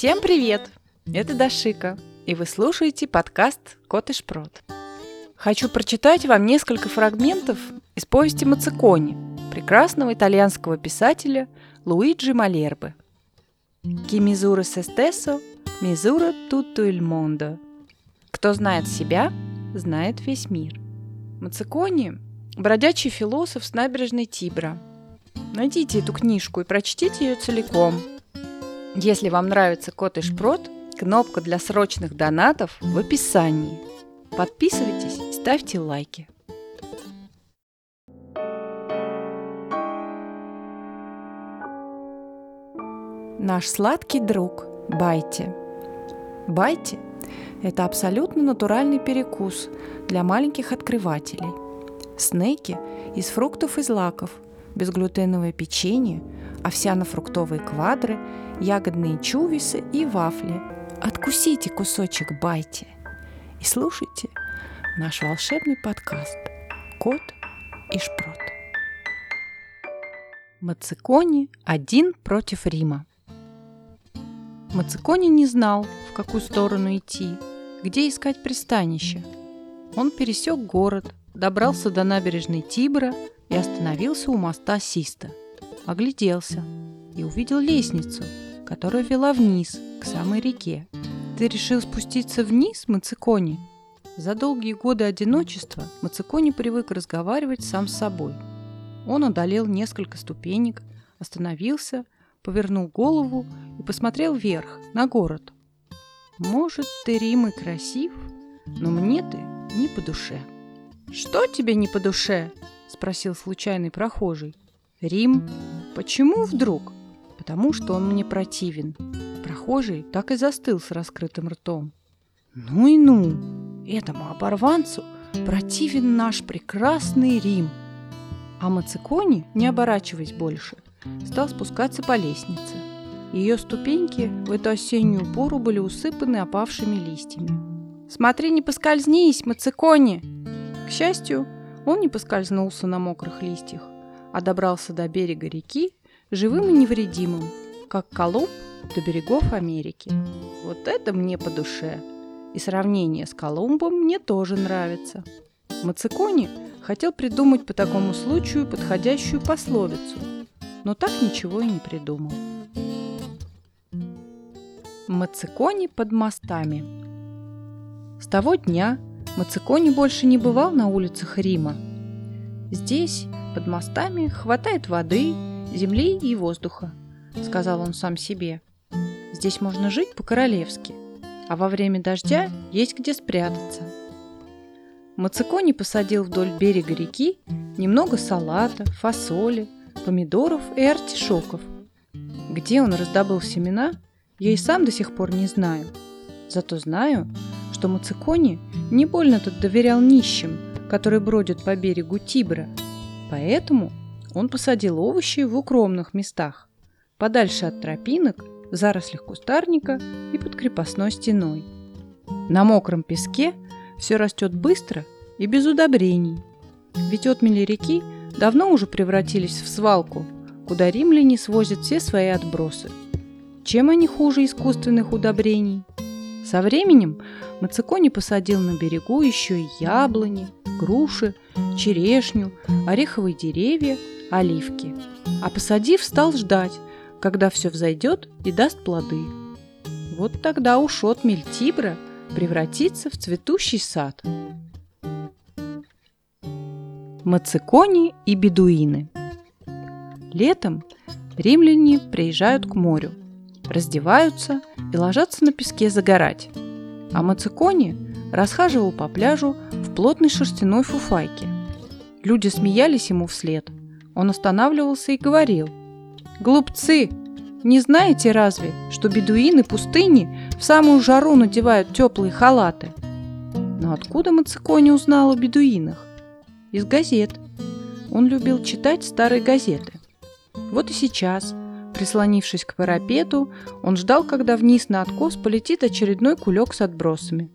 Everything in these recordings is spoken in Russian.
Всем привет! Это Дашика, и вы слушаете подкаст «Кот и шпрот». Хочу прочитать вам несколько фрагментов из повести Мацикони прекрасного итальянского писателя Луиджи Малербе. «Ки мизура сестесо, мизура tutto il mondo». Кто знает себя, знает весь мир. Мацикони – бродячий философ с набережной Тибра. Найдите эту книжку и прочтите ее целиком – если вам нравится кот и шпрот, кнопка для срочных донатов в описании. Подписывайтесь ставьте лайки. Наш сладкий друг Байте. Байте – это абсолютно натуральный перекус для маленьких открывателей. Снеки из фруктов и злаков, безглютеновое печенье, овсяно-фруктовые квадры – ягодные чувисы и вафли. Откусите кусочек байте и слушайте наш волшебный подкаст «Кот и шпрот». Мацикони один против Рима. Мацикони не знал, в какую сторону идти, где искать пристанище. Он пересек город, добрался до набережной Тибра и остановился у моста Систа. Огляделся и увидел лестницу – которая вела вниз, к самой реке. Ты решил спуститься вниз, Мацикони? За долгие годы одиночества Мацикони привык разговаривать сам с собой. Он одолел несколько ступенек, остановился, повернул голову и посмотрел вверх, на город. Может, ты, Рим, и красив, но мне ты не по душе. Что тебе не по душе? спросил случайный прохожий. Рим. Почему вдруг? потому что он мне противен. Прохожий так и застыл с раскрытым ртом. Ну и ну, этому оборванцу противен наш прекрасный Рим. А Мацикони, не оборачиваясь больше, стал спускаться по лестнице. Ее ступеньки в эту осеннюю пору были усыпаны опавшими листьями. «Смотри, не поскользнись, Мацикони!» К счастью, он не поскользнулся на мокрых листьях, а добрался до берега реки живым и невредимым, как Колумб до берегов Америки. Вот это мне по душе. И сравнение с Колумбом мне тоже нравится. Мацикони хотел придумать по такому случаю подходящую пословицу, но так ничего и не придумал. Мацикони под мостами С того дня Мацикони больше не бывал на улицах Рима. Здесь, под мостами, хватает воды, земли и воздуха, сказал он сам себе. Здесь можно жить по-королевски, а во время дождя есть где спрятаться. Мацикони посадил вдоль берега реки немного салата, фасоли, помидоров и артишоков. Где он раздобыл семена, я и сам до сих пор не знаю. Зато знаю, что Мацикони не больно тут доверял нищим, которые бродят по берегу Тибра. Поэтому он посадил овощи в укромных местах, подальше от тропинок, в зарослях кустарника и под крепостной стеной. На мокром песке все растет быстро и без удобрений. Ведь отмели реки давно уже превратились в свалку, куда римляне свозят все свои отбросы. Чем они хуже искусственных удобрений? Со временем Мацикони посадил на берегу еще и яблони, груши, черешню, ореховые деревья – оливки. А посадив, стал ждать, когда все взойдет и даст плоды. Вот тогда уж отмель Тибра превратится в цветущий сад. Мацикони и бедуины Летом римляне приезжают к морю, раздеваются и ложатся на песке загорать. А Мацикони расхаживал по пляжу в плотной шерстяной фуфайке. Люди смеялись ему вслед – он останавливался и говорил. «Глупцы! Не знаете разве, что бедуины пустыни в самую жару надевают теплые халаты?» Но откуда Мацикони узнал о бедуинах? Из газет. Он любил читать старые газеты. Вот и сейчас, прислонившись к парапету, он ждал, когда вниз на откос полетит очередной кулек с отбросами.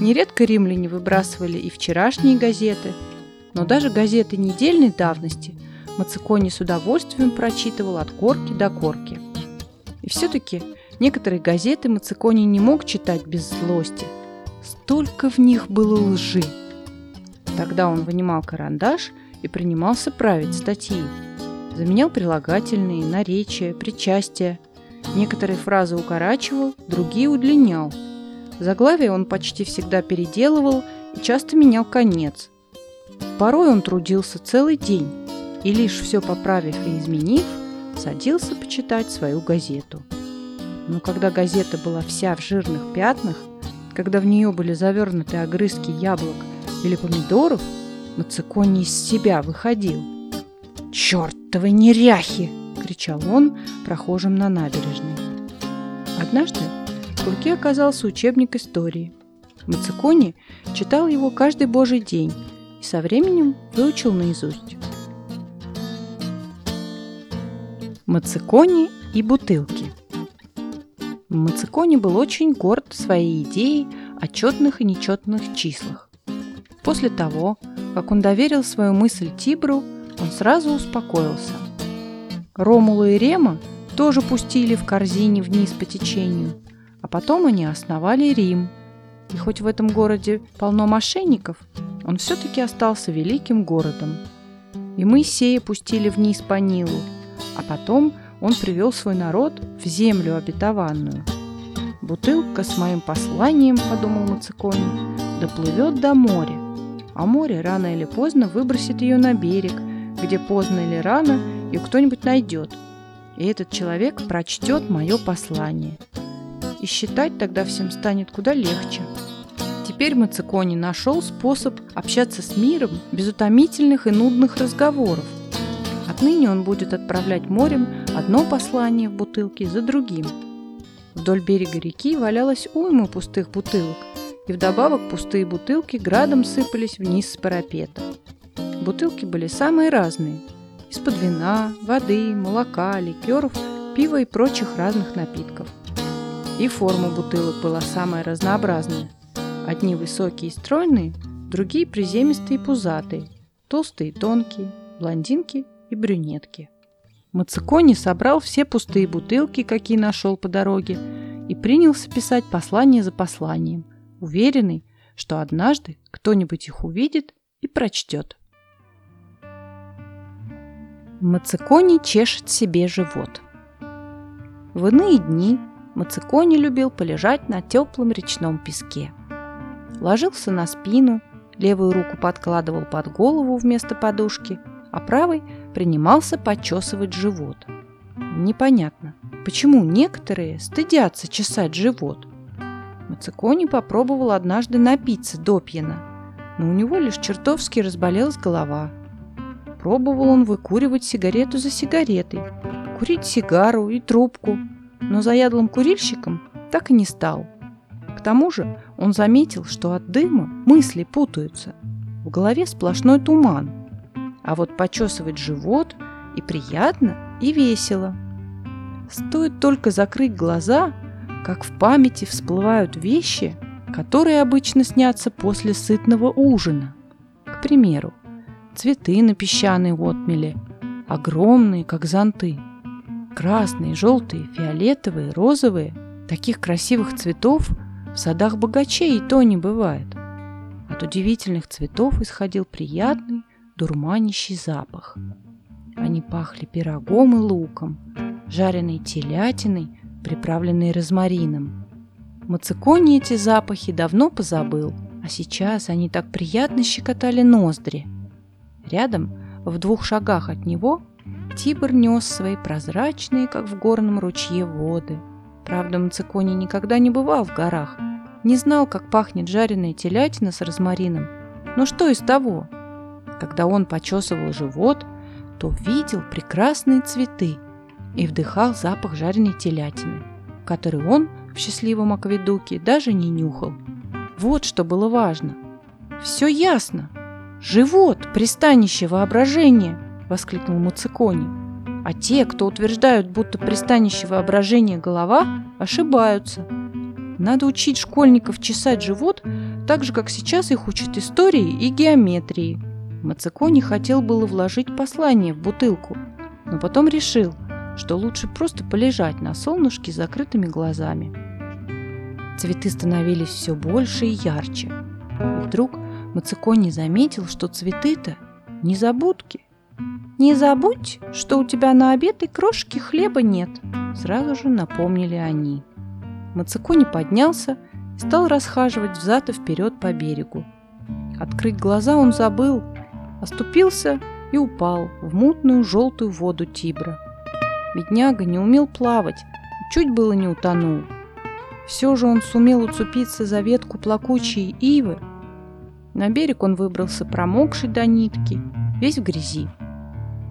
Нередко римляне выбрасывали и вчерашние газеты, но даже газеты недельной давности Мацикони с удовольствием прочитывал от корки до корки. И все-таки Некоторые газеты Мацикони не мог читать без злости. Столько в них было лжи. Тогда он вынимал карандаш и принимался править статьи. Заменял прилагательные, наречия, причастия. Некоторые фразы укорачивал, другие удлинял. Заглавие он почти всегда переделывал и часто менял конец. Порой он трудился целый день и, лишь все поправив и изменив, садился почитать свою газету. Но когда газета была вся в жирных пятнах, когда в нее были завернуты огрызки яблок или помидоров, Мацикони из себя выходил. «Чертовы неряхи!» – кричал он прохожим на набережной. Однажды в руке оказался учебник истории. Мацикони читал его каждый божий день и со временем выучил наизусть. Мацикони и бутылки. Мацикони был очень горд своей идеей о четных и нечетных числах. После того, как он доверил свою мысль Тибру, он сразу успокоился. Ромула и Рема тоже пустили в корзине вниз по течению, а потом они основали Рим. И хоть в этом городе полно мошенников, он все-таки остался великим городом. И Моисея пустили вниз по Нилу – а потом он привел свой народ в землю обетованную. Бутылка с моим посланием, подумал Мацикони, доплывет до моря, а море рано или поздно выбросит ее на берег, где поздно или рано ее кто-нибудь найдет. И этот человек прочтет мое послание. И считать тогда всем станет куда легче. Теперь Мацикони нашел способ общаться с миром без утомительных и нудных разговоров – Отныне он будет отправлять морем одно послание в бутылке за другим. Вдоль берега реки валялось уйма пустых бутылок, и вдобавок пустые бутылки градом сыпались вниз с парапета. Бутылки были самые разные – из-под вина, воды, молока, ликеров, пива и прочих разных напитков. И форма бутылок была самая разнообразная. Одни высокие и стройные, другие приземистые и пузатые, толстые и тонкие, блондинки и брюнетки. Мацикони собрал все пустые бутылки, какие нашел по дороге, и принялся писать послание за посланием, уверенный, что однажды кто-нибудь их увидит и прочтет. Мацикони чешет себе живот. В иные дни Мацикони любил полежать на теплом речном песке. Ложился на спину, левую руку подкладывал под голову вместо подушки – а правый принимался почесывать живот. Непонятно, почему некоторые стыдятся чесать живот. Мацикони попробовал однажды напиться до пьяна, но у него лишь чертовски разболелась голова. Пробовал он выкуривать сигарету за сигаретой, курить сигару и трубку, но заядлым курильщиком так и не стал. К тому же он заметил, что от дыма мысли путаются. В голове сплошной туман – а вот почесывать живот и приятно, и весело. Стоит только закрыть глаза, как в памяти всплывают вещи, которые обычно снятся после сытного ужина. К примеру, цветы на песчаной отмеле, огромные, как зонты. Красные, желтые, фиолетовые, розовые. Таких красивых цветов в садах богачей и то не бывает. От удивительных цветов исходил приятный, дурманящий запах. Они пахли пирогом и луком, жареной телятиной, приправленной розмарином. Мацикони эти запахи давно позабыл, а сейчас они так приятно щекотали ноздри. Рядом, в двух шагах от него, Тибр нес свои прозрачные, как в горном ручье, воды. Правда, Мацикони никогда не бывал в горах, не знал, как пахнет жареная телятина с розмарином. Но что из того? Когда он почесывал живот, то видел прекрасные цветы и вдыхал запах жареной телятины, который он в счастливом акведуке даже не нюхал. Вот что было важно. «Все ясно! Живот – пристанище воображения!» – воскликнул Муцикони. А те, кто утверждают, будто пристанище воображения – голова, ошибаются. Надо учить школьников чесать живот так же, как сейчас их учат истории и геометрии. Мацикони хотел было вложить послание в бутылку, но потом решил, что лучше просто полежать на солнышке с закрытыми глазами. Цветы становились все больше и ярче. И вдруг Мацикони заметил, что цветы-то незабудки. «Не забудь, что у тебя на обед и крошки хлеба нет», сразу же напомнили они. Мацикони поднялся и стал расхаживать взад и вперед по берегу. Открыть глаза он забыл, оступился и упал в мутную желтую воду Тибра. Бедняга не умел плавать, чуть было не утонул. Все же он сумел уцепиться за ветку плакучей ивы. На берег он выбрался промокший до нитки, весь в грязи.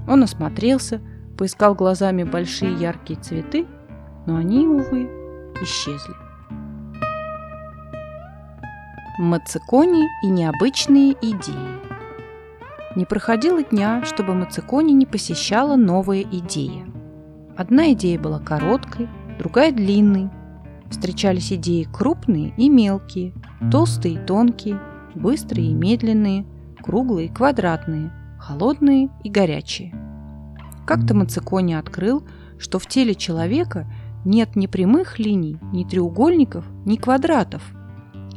Он осмотрелся, поискал глазами большие яркие цветы, но они, увы, исчезли. Мацикони и необычные идеи Не проходило дня, чтобы Мацикони не посещала новая идея. Одна идея была короткой, другая длинной. Встречались идеи крупные и мелкие, толстые и тонкие, быстрые и медленные, круглые и квадратные, холодные и горячие. Как-то Мацикони открыл, что в теле человека нет ни прямых линий, ни треугольников, ни квадратов.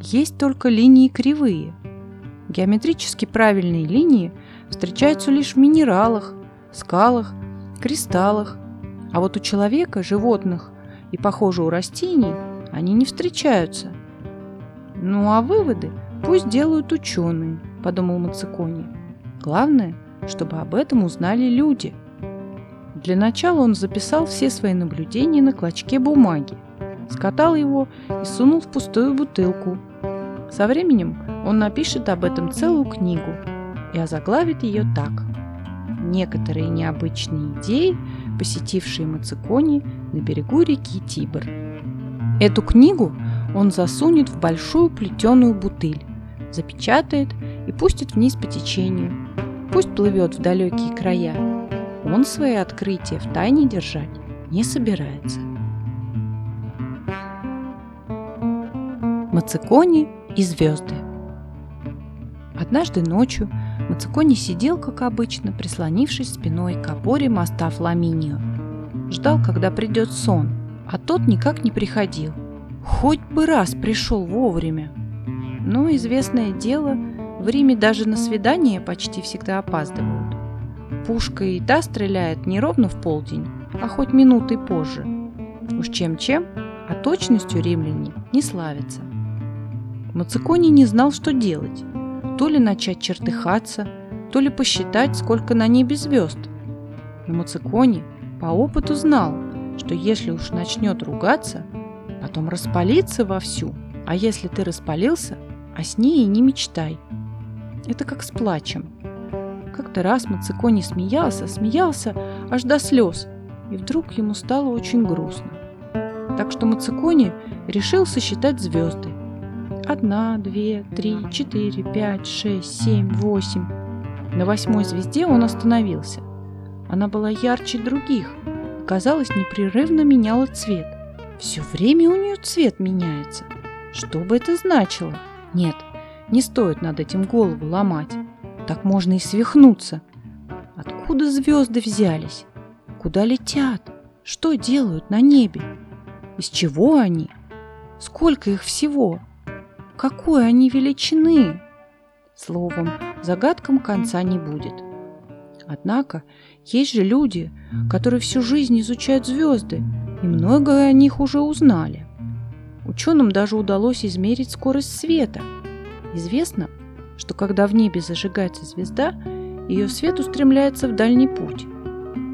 Есть только линии кривые. Геометрически правильные линии встречаются лишь в минералах, скалах, кристаллах, а вот у человека, животных и, похоже, у растений они не встречаются. Ну а выводы пусть делают ученые, подумал Мацикони. Главное, чтобы об этом узнали люди. Для начала он записал все свои наблюдения на клочке бумаги, скатал его и сунул в пустую бутылку. Со временем он напишет об этом целую книгу и озаглавит ее так. Некоторые необычные идеи посетившие Мацикони на берегу реки Тибр. Эту книгу он засунет в большую плетеную бутыль, запечатает и пустит вниз по течению. Пусть плывет в далекие края. Он свои открытия в тайне держать не собирается. Мацикони и звезды Однажды ночью Мацикони сидел, как обычно, прислонившись спиной к опоре моста Фламинио. Ждал, когда придет сон, а тот никак не приходил. Хоть бы раз пришел вовремя. Но известное дело, в Риме даже на свидание почти всегда опаздывают. Пушка и та стреляет не ровно в полдень, а хоть минутой позже. Уж чем-чем, а точностью римляне не славятся. Мацикони не знал, что делать то ли начать чертыхаться, то ли посчитать, сколько на небе звезд. Но Мацикони по опыту знал, что если уж начнет ругаться, потом распалится вовсю, а если ты распалился, о сне и не мечтай. Это как с плачем. Как-то раз Мацикони смеялся, смеялся аж до слез, и вдруг ему стало очень грустно. Так что Мацикони решил сосчитать звезды Одна, две, три, четыре, пять, шесть, семь, восемь. На восьмой звезде он остановился. Она была ярче других казалось, непрерывно меняла цвет. Все время у нее цвет меняется. Что бы это значило? Нет, не стоит над этим голову ломать. Так можно и свихнуться. Откуда звезды взялись? Куда летят? Что делают на небе? Из чего они? Сколько их всего? Какой они величины! Словом, загадкам конца не будет. Однако есть же люди, которые всю жизнь изучают звезды, и многое о них уже узнали. Ученым даже удалось измерить скорость света. Известно, что когда в небе зажигается звезда, ее свет устремляется в дальний путь.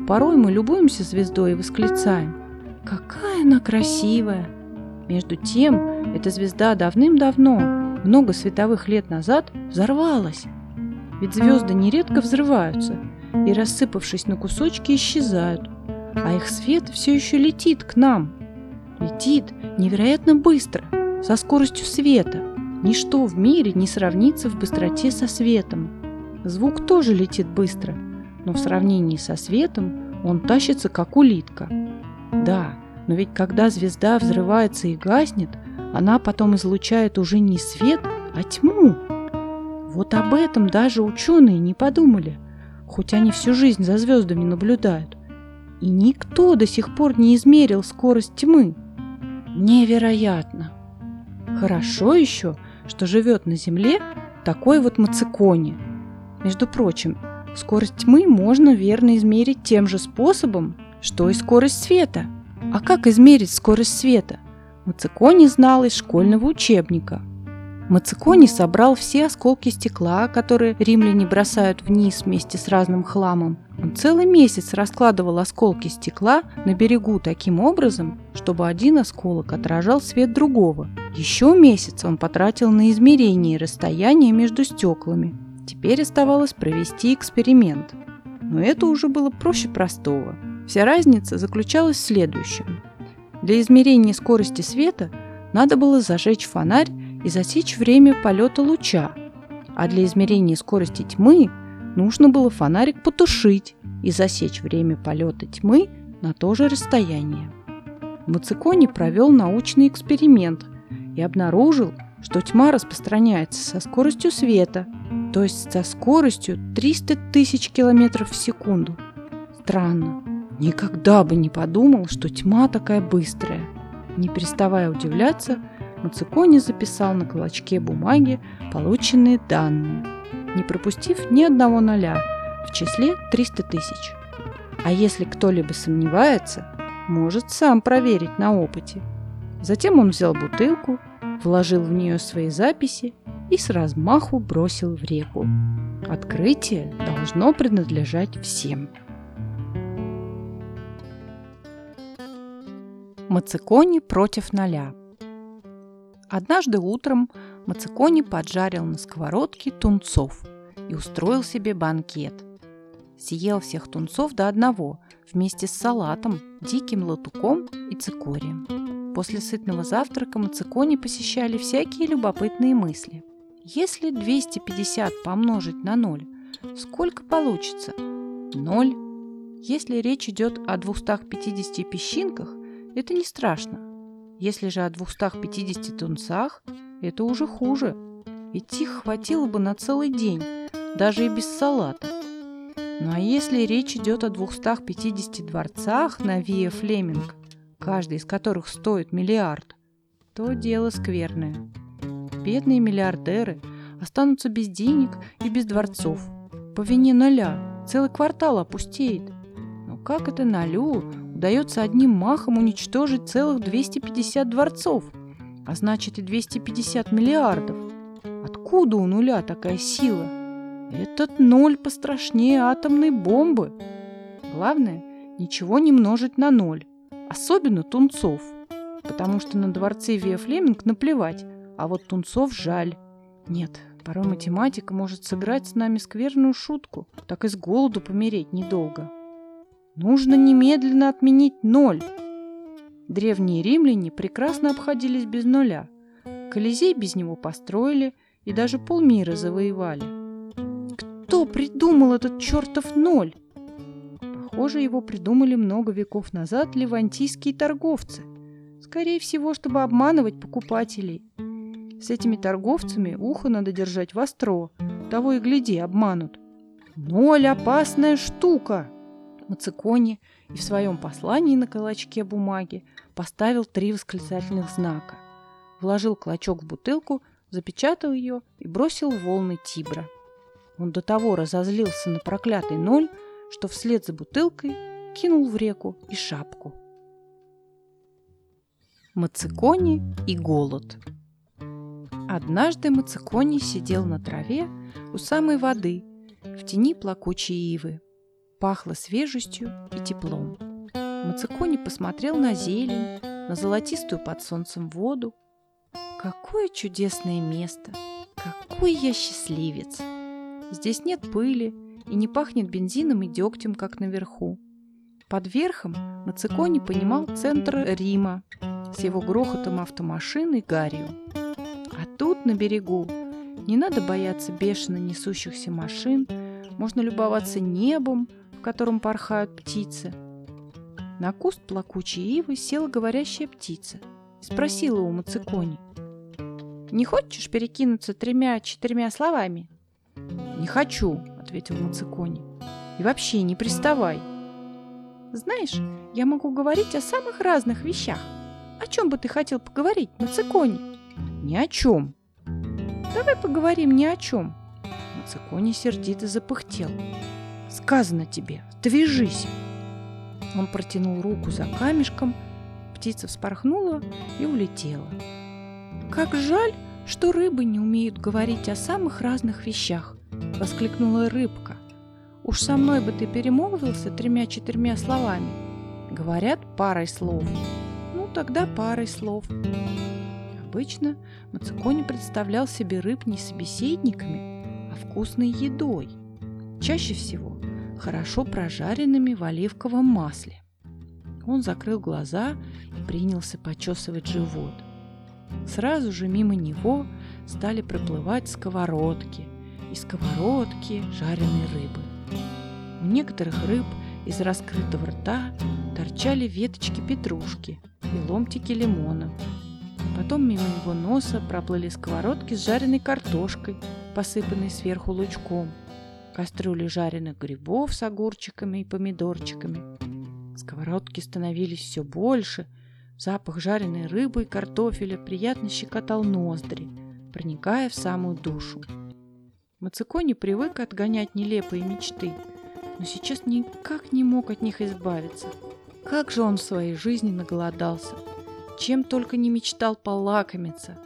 Порой мы любуемся звездой и восклицаем «Какая она красивая!» Между тем, эта звезда давным-давно, много световых лет назад, взорвалась. Ведь звезды нередко взрываются и, рассыпавшись на кусочки, исчезают, а их свет все еще летит к нам. Летит невероятно быстро, со скоростью света. Ничто в мире не сравнится в быстроте со светом. Звук тоже летит быстро, но в сравнении со светом он тащится, как улитка. Да, но ведь когда звезда взрывается и гаснет, она потом излучает уже не свет, а тьму. Вот об этом даже ученые не подумали, хоть они всю жизнь за звездами наблюдают. И никто до сих пор не измерил скорость тьмы. Невероятно! Хорошо еще, что живет на Земле такой вот Мацикони. Между прочим, скорость тьмы можно верно измерить тем же способом, что и скорость света. А как измерить скорость света? Мацикони знал из школьного учебника. Мацикони собрал все осколки стекла, которые римляне бросают вниз вместе с разным хламом. Он целый месяц раскладывал осколки стекла на берегу таким образом, чтобы один осколок отражал свет другого. Еще месяц он потратил на измерение расстояния между стеклами. Теперь оставалось провести эксперимент. Но это уже было проще простого. Вся разница заключалась в следующем. Для измерения скорости света надо было зажечь фонарь и засечь время полета луча, а для измерения скорости тьмы нужно было фонарик потушить и засечь время полета тьмы на то же расстояние. Мацикони провел научный эксперимент и обнаружил, что тьма распространяется со скоростью света, то есть со скоростью 300 тысяч километров в секунду. Странно, Никогда бы не подумал, что тьма такая быстрая. Не переставая удивляться, Мацикони записал на клочке бумаги полученные данные, не пропустив ни одного ноля в числе 300 тысяч. А если кто-либо сомневается, может сам проверить на опыте. Затем он взял бутылку, вложил в нее свои записи и с размаху бросил в реку. Открытие должно принадлежать всем. Мацикони против ноля. Однажды утром Мацикони поджарил на сковородке тунцов и устроил себе банкет. Съел всех тунцов до одного вместе с салатом, диким латуком и цикорием. После сытного завтрака Мацикони посещали всякие любопытные мысли. Если 250 помножить на 0, сколько получится? 0. Если речь идет о 250 песчинках, это не страшно. Если же о 250 тунцах, это уже хуже. Ведь их хватило бы на целый день, даже и без салата. Ну а если речь идет о 250 дворцах на Виа Флеминг, каждый из которых стоит миллиард, то дело скверное. Бедные миллиардеры останутся без денег и без дворцов. По вине ноля целый квартал опустеет. Но как это нолю удается одним махом уничтожить целых 250 дворцов, а значит и 250 миллиардов. Откуда у нуля такая сила? Этот ноль пострашнее атомной бомбы. Главное, ничего не множить на ноль, особенно тунцов, потому что на дворце Виа Флеминг наплевать, а вот тунцов жаль. Нет, порой математика может сыграть с нами скверную шутку, так и с голоду помереть недолго. Нужно немедленно отменить ноль. Древние римляне прекрасно обходились без нуля. Колизей без него построили и даже полмира завоевали. Кто придумал этот чертов ноль? Похоже, его придумали много веков назад ливантийские торговцы. Скорее всего, чтобы обманывать покупателей. С этими торговцами ухо надо держать востро. Того и гляди, обманут. Ноль – опасная штука. Мацикони и в своем послании на клочке бумаги поставил три восклицательных знака. Вложил клочок в бутылку, запечатал ее и бросил в волны Тибра. Он до того разозлился на проклятый ноль, что вслед за бутылкой кинул в реку и шапку. Мацикони и голод Однажды Мацикони сидел на траве у самой воды, в тени плакучей ивы. Пахло свежестью и теплом. Мацикони посмотрел на зелень, на золотистую под солнцем воду. Какое чудесное место! Какой я счастливец! Здесь нет пыли и не пахнет бензином и дегтем, как наверху. Под верхом Мацикони понимал центр Рима с его грохотом автомашин и гарью. А тут, на берегу, не надо бояться бешено несущихся машин, можно любоваться небом, в котором порхают птицы. На куст плакучей ивы села говорящая птица и спросила у Мацикони. «Не хочешь перекинуться тремя-четырьмя словами?» «Не хочу», — ответил Мацикони. «И вообще не приставай». Знаешь, я могу говорить о самых разных вещах. О чем бы ты хотел поговорить, Мацикони? Ни о чем. Давай поговорим ни о чем. Мацикони сердито запыхтел. Сказано тебе, движись. Он протянул руку за камешком, птица вспорхнула и улетела. Как жаль, что рыбы не умеют говорить о самых разных вещах, воскликнула рыбка. Уж со мной бы ты перемолвился тремя-четырьмя словами. Говорят парой слов. Ну, тогда парой слов. Обычно Мацикони представлял себе рыб не собеседниками, а вкусной едой. Чаще всего хорошо прожаренными в оливковом масле. Он закрыл глаза и принялся почесывать живот. Сразу же мимо него стали проплывать сковородки, и сковородки жареной рыбы. У некоторых рыб из раскрытого рта торчали веточки петрушки и ломтики лимона. Потом мимо его носа проплыли сковородки с жареной картошкой, посыпанной сверху лучком, кастрюли жареных грибов с огурчиками и помидорчиками. Сковородки становились все больше, запах жареной рыбы и картофеля приятно щекотал ноздри, проникая в самую душу. Мацикони привык отгонять нелепые мечты – но сейчас никак не мог от них избавиться. Как же он в своей жизни наголодался! Чем только не мечтал полакомиться!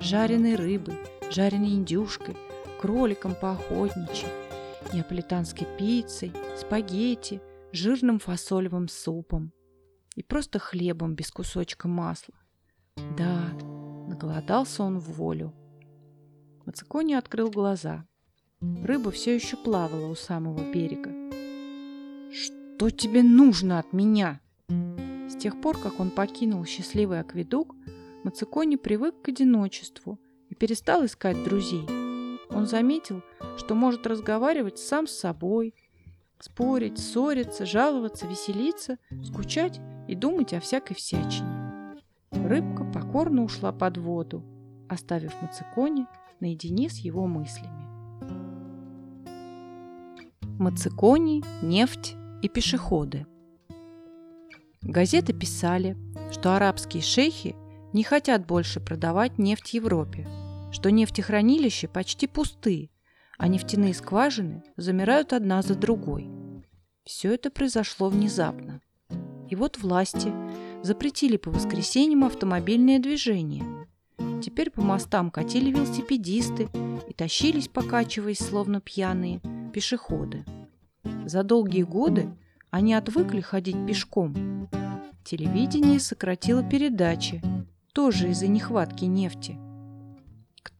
Жареной рыбой, жареной индюшкой, кроликом поохотничьи, неаполитанской пиццей, спагетти, жирным фасолевым супом и просто хлебом без кусочка масла. Да, наголодался он в волю. Мацикони открыл глаза. Рыба все еще плавала у самого берега. «Что тебе нужно от меня?» С тех пор, как он покинул счастливый акведук, Мацикони привык к одиночеству и перестал искать друзей. Он заметил, что может разговаривать сам с собой, спорить, ссориться, жаловаться, веселиться, скучать и думать о всякой всячине. Рыбка покорно ушла под воду, оставив Мацикони наедине с его мыслями. Мацикони, нефть и пешеходы. Газеты писали, что арабские шейхи не хотят больше продавать нефть Европе, что нефтехранилища почти пусты, а нефтяные скважины замирают одна за другой. Все это произошло внезапно. И вот власти запретили по воскресеньям автомобильное движение. Теперь по мостам катили велосипедисты и тащились, покачиваясь, словно пьяные, пешеходы. За долгие годы они отвыкли ходить пешком. Телевидение сократило передачи, тоже из-за нехватки нефти.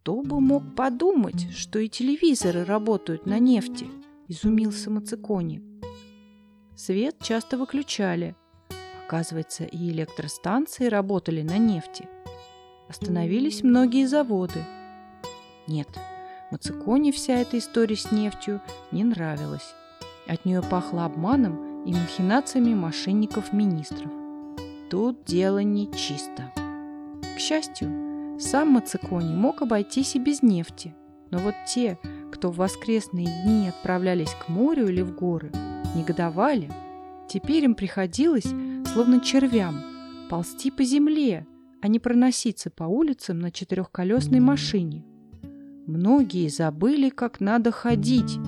Кто бы мог подумать, что и телевизоры работают на нефти, изумился Мацикони. Свет часто выключали. Оказывается, и электростанции работали на нефти. Остановились многие заводы. Нет, Мацикони вся эта история с нефтью не нравилась. От нее пахло обманом и махинациями мошенников-министров. Тут дело нечисто. К счастью, сам Мацикони мог обойтись и без нефти. Но вот те, кто в воскресные дни отправлялись к морю или в горы, негодовали. Теперь им приходилось, словно червям, ползти по земле, а не проноситься по улицам на четырехколесной машине. Многие забыли, как надо ходить.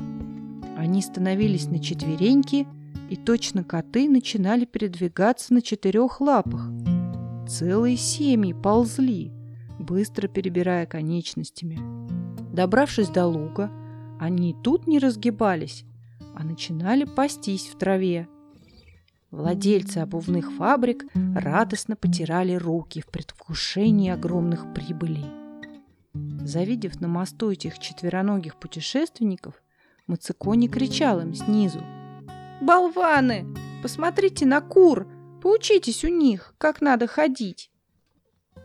Они становились на четвереньки, и точно коты начинали передвигаться на четырех лапах. Целые семьи ползли, быстро перебирая конечностями. Добравшись до луга, они тут не разгибались, а начинали пастись в траве. Владельцы обувных фабрик радостно потирали руки в предвкушении огромных прибылей. Завидев на мосту этих четвероногих путешественников, Мацикони кричал им снизу. «Болваны! Посмотрите на кур! Поучитесь у них, как надо ходить!»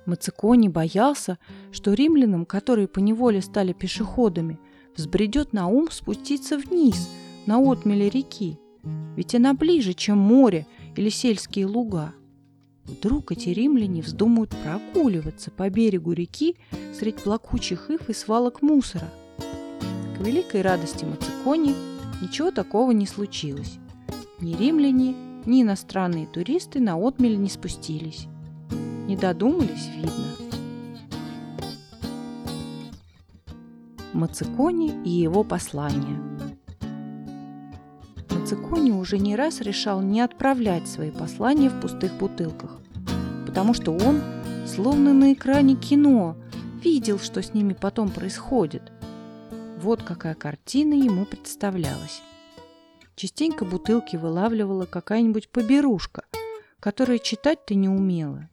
Мацикони боялся, что римлянам, которые поневоле стали пешеходами, взбредет на ум спуститься вниз, на отмеле реки, ведь она ближе, чем море или сельские луга. Вдруг эти римляне вздумают прогуливаться по берегу реки средь плакучих ив и свалок мусора. К великой радости Мацикони ничего такого не случилось. Ни римляне, ни иностранные туристы на отмель не спустились. Не додумались, видно. Мацикони и его послание Мацикони уже не раз решал не отправлять свои послания в пустых бутылках, потому что он, словно на экране кино, видел, что с ними потом происходит. Вот какая картина ему представлялась. Частенько бутылки вылавливала какая-нибудь поберушка, которая читать-то не умела.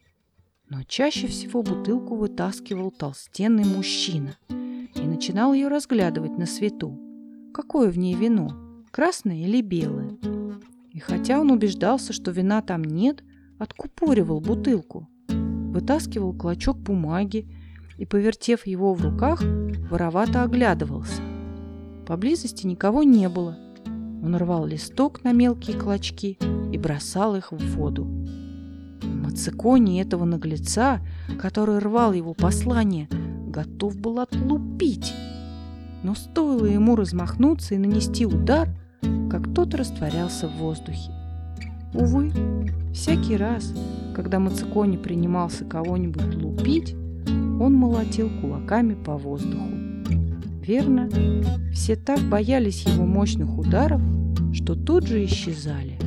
Но чаще всего бутылку вытаскивал толстенный мужчина и начинал ее разглядывать на свету. Какое в ней вино, красное или белое? И хотя он убеждался, что вина там нет, откупоривал бутылку, вытаскивал клочок бумаги и, повертев его в руках, воровато оглядывался. Поблизости никого не было, он рвал листок на мелкие клочки и бросал их в воду. Мацикони этого наглеца, который рвал его послание, готов был отлупить. Но стоило ему размахнуться и нанести удар, как тот растворялся в воздухе. Увы, всякий раз, когда Мацикони принимался кого-нибудь лупить, он молотил кулаками по воздуху. Верно, все так боялись его мощных ударов, что тут же исчезали.